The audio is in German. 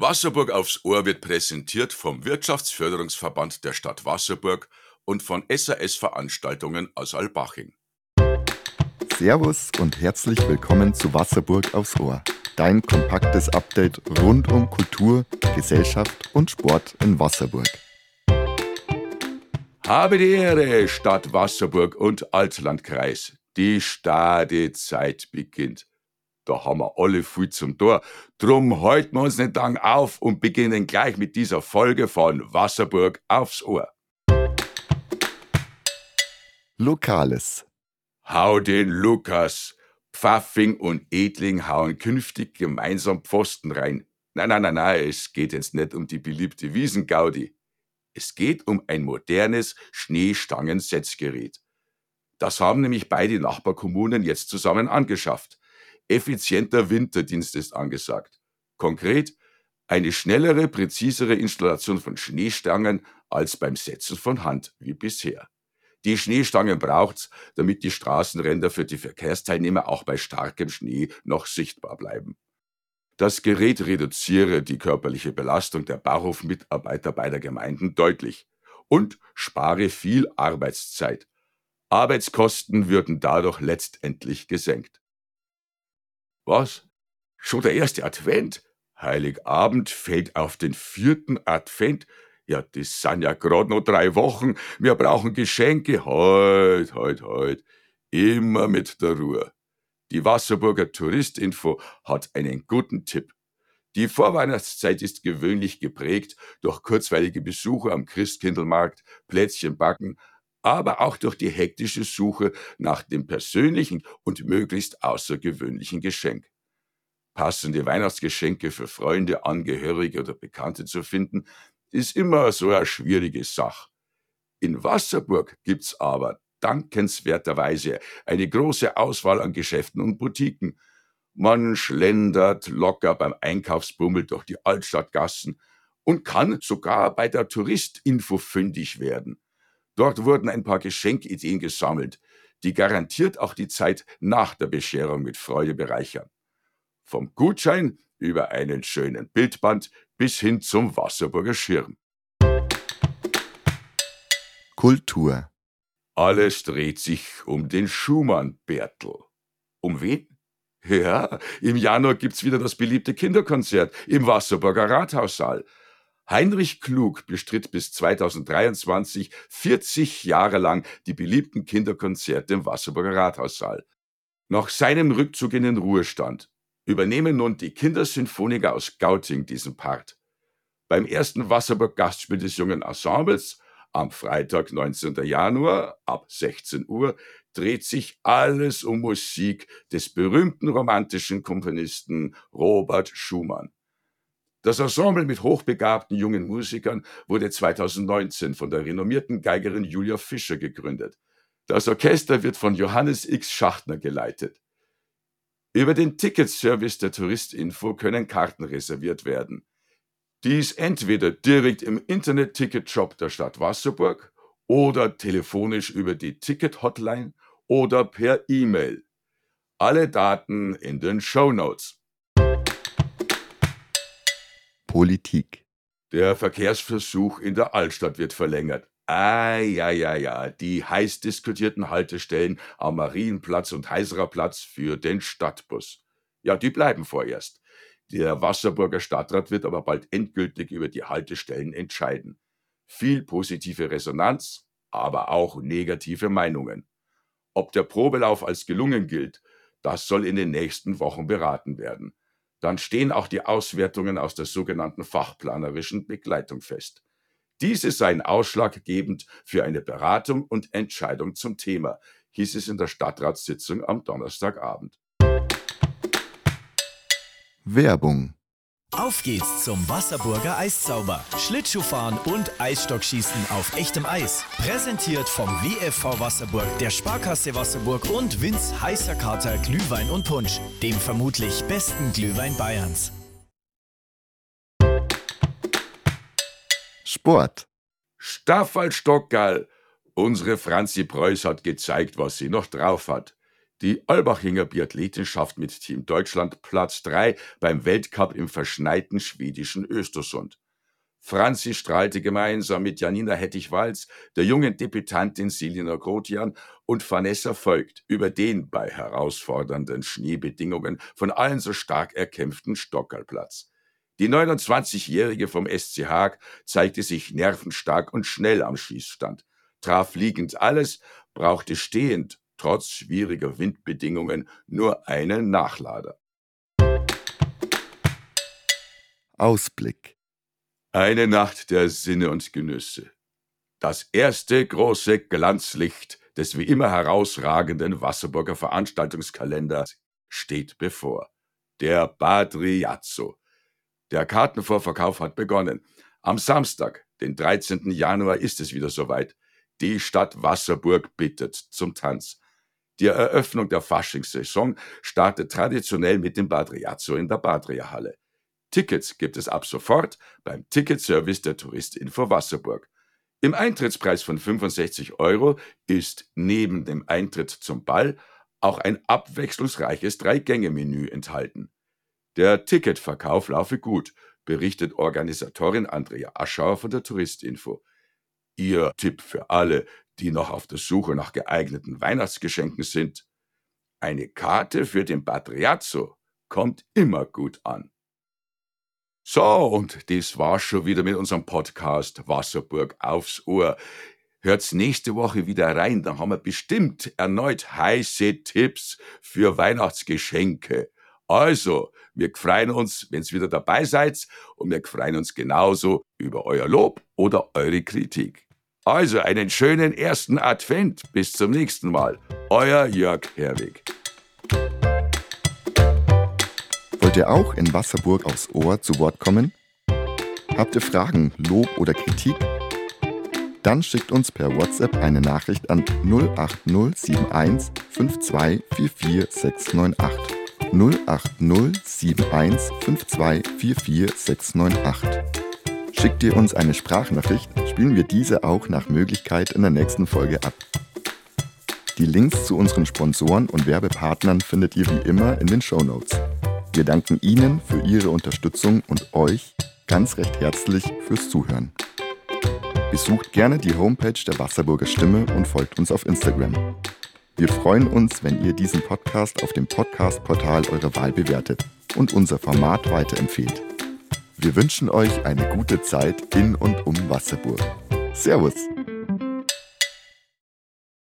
Wasserburg aufs Ohr wird präsentiert vom Wirtschaftsförderungsverband der Stadt Wasserburg und von SAS Veranstaltungen aus Albaching. Servus und herzlich willkommen zu Wasserburg aufs Ohr. Dein kompaktes Update rund um Kultur, Gesellschaft und Sport in Wasserburg. Habe die Ehre, Stadt Wasserburg und Altlandkreis. Die Stadezeit beginnt. Da haben wir alle viel zum Tor. Drum halten wir uns nicht lang auf und beginnen gleich mit dieser Folge von Wasserburg aufs Ohr. Lokales. Hau den Lukas. Pfaffing und Edling hauen künftig gemeinsam Pfosten rein. Nein, nein, nein, nein, es geht jetzt nicht um die beliebte Wiesengaudi. Es geht um ein modernes Schneestangensetzgerät. Das haben nämlich beide Nachbarkommunen jetzt zusammen angeschafft. Effizienter Winterdienst ist angesagt. Konkret eine schnellere, präzisere Installation von Schneestangen als beim Setzen von Hand wie bisher. Die Schneestangen braucht's, damit die Straßenränder für die Verkehrsteilnehmer auch bei starkem Schnee noch sichtbar bleiben. Das Gerät reduziere die körperliche Belastung der Bauhofmitarbeiter beider Gemeinden deutlich und spare viel Arbeitszeit. Arbeitskosten würden dadurch letztendlich gesenkt. Was? Schon der erste Advent? Heiligabend fällt auf den vierten Advent? Ja, das sind ja grad noch drei Wochen. Wir brauchen Geschenke. Heut, heut, heut. Immer mit der Ruhe. Die Wasserburger Touristinfo hat einen guten Tipp. Die Vorweihnachtszeit ist gewöhnlich geprägt durch kurzweilige Besuche am Christkindlmarkt, Plätzchen backen, aber auch durch die hektische Suche nach dem persönlichen und möglichst außergewöhnlichen Geschenk. Passende Weihnachtsgeschenke für Freunde, Angehörige oder Bekannte zu finden, ist immer so eine schwierige Sache. In Wasserburg gibt's aber dankenswerterweise eine große Auswahl an Geschäften und Boutiquen. Man schlendert locker beim Einkaufsbummel durch die Altstadtgassen und kann sogar bei der Touristinfo fündig werden. Dort wurden ein paar Geschenkideen gesammelt, die garantiert auch die Zeit nach der Bescherung mit Freude bereichern. Vom Gutschein über einen schönen Bildband bis hin zum Wasserburger Schirm. Kultur. Alles dreht sich um den Schumann-Bertel. Um wen? Ja, im Januar gibt's wieder das beliebte Kinderkonzert im Wasserburger Rathaussaal. Heinrich Klug bestritt bis 2023 40 Jahre lang die beliebten Kinderkonzerte im Wasserburger Rathaussaal. Nach seinem Rückzug in den Ruhestand übernehmen nun die Kindersinfoniker aus Gauting diesen Part. Beim ersten Wasserburg Gastspiel des jungen Ensembles am Freitag, 19. Januar ab 16 Uhr dreht sich alles um Musik des berühmten romantischen Komponisten Robert Schumann. Das Ensemble mit hochbegabten jungen Musikern wurde 2019 von der renommierten Geigerin Julia Fischer gegründet. Das Orchester wird von Johannes X. Schachtner geleitet. Über den Ticketservice der Touristinfo können Karten reserviert werden. Dies entweder direkt im Internet-Ticket-Shop der Stadt Wasserburg oder telefonisch über die Ticket-Hotline oder per E-Mail. Alle Daten in den Show Notes. Politik. Der Verkehrsversuch in der Altstadt wird verlängert. Ah, ja, ja, ja, die heiß diskutierten Haltestellen am Marienplatz und Heiserer Platz für den Stadtbus. Ja, die bleiben vorerst. Der Wasserburger Stadtrat wird aber bald endgültig über die Haltestellen entscheiden. Viel positive Resonanz, aber auch negative Meinungen. Ob der Probelauf als gelungen gilt, das soll in den nächsten Wochen beraten werden dann stehen auch die Auswertungen aus der sogenannten fachplanerischen Begleitung fest. Diese seien ausschlaggebend für eine Beratung und Entscheidung zum Thema, hieß es in der Stadtratssitzung am Donnerstagabend. Werbung auf geht's zum Wasserburger Eiszauber. Schlittschuhfahren und Eisstockschießen auf echtem Eis. Präsentiert vom WFV Wasserburg, der Sparkasse Wasserburg und Winz Heißer Kater Glühwein und Punsch, dem vermutlich besten Glühwein Bayerns. Sport. Staffel Stockerl. Unsere Franzi Preuß hat gezeigt, was sie noch drauf hat. Die Albachinger Biathletin schafft mit Team Deutschland Platz 3 beim Weltcup im verschneiten schwedischen Östersund. Franzi strahlte gemeinsam mit Janina Hettich-Walz, der jungen Debütantin Selina Grotian und Vanessa folgt über den bei herausfordernden Schneebedingungen von allen so stark erkämpften Stockerplatz. Die 29-Jährige vom SC Haag zeigte sich nervenstark und schnell am Schießstand, traf liegend alles, brauchte stehend trotz schwieriger Windbedingungen nur einen Nachlader. Ausblick. Eine Nacht der Sinne und Genüsse. Das erste große Glanzlicht des wie immer herausragenden Wasserburger Veranstaltungskalenders steht bevor. Der Badriazzo. Der Kartenvorverkauf hat begonnen. Am Samstag, den 13. Januar, ist es wieder soweit. Die Stadt Wasserburg bittet zum Tanz. Die Eröffnung der Faschingssaison startet traditionell mit dem Badriazzo in der Badria-Halle. Tickets gibt es ab sofort beim Ticketservice der Touristinfo Wasserburg. Im Eintrittspreis von 65 Euro ist neben dem Eintritt zum Ball auch ein abwechslungsreiches Drei-Gänge-Menü enthalten. Der Ticketverkauf laufe gut, berichtet Organisatorin Andrea Aschauer von der Touristinfo. Ihr Tipp für alle, die noch auf der Suche nach geeigneten Weihnachtsgeschenken sind. Eine Karte für den Patriazzo kommt immer gut an. So, und das war's schon wieder mit unserem Podcast Wasserburg aufs Ohr. Hört's nächste Woche wieder rein, dann haben wir bestimmt erneut heiße Tipps für Weihnachtsgeschenke. Also, wir freuen uns, wenn's wieder dabei seid und wir freuen uns genauso über euer Lob oder eure Kritik. Also einen schönen ersten Advent. Bis zum nächsten Mal. Euer Jörg Herwig. Wollt ihr auch in Wasserburg aufs Ohr zu Wort kommen? Habt ihr Fragen, Lob oder Kritik? Dann schickt uns per WhatsApp eine Nachricht an 08071 5244698. 08071 5244698. Schickt ihr uns eine Sprachnachricht, spielen wir diese auch nach Möglichkeit in der nächsten Folge ab. Die Links zu unseren Sponsoren und Werbepartnern findet ihr wie immer in den Show Notes. Wir danken Ihnen für Ihre Unterstützung und euch ganz recht herzlich fürs Zuhören. Besucht gerne die Homepage der Wasserburger Stimme und folgt uns auf Instagram. Wir freuen uns, wenn ihr diesen Podcast auf dem Podcast-Portal eurer Wahl bewertet und unser Format weiterempfehlt. Wir wünschen euch eine gute Zeit in und um Wasserburg. Servus!